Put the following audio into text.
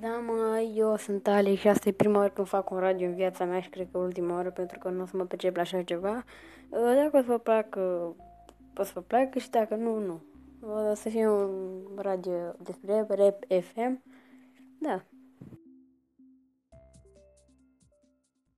Da, mă, eu sunt Ale și asta e prima oară când fac un radio în viața mea și cred că ultima oară pentru că nu o să mă percep la așa ceva. Ă, dacă o să vă placă, o să vă placă și dacă nu, nu. O să fie un radio despre rap FM. Da.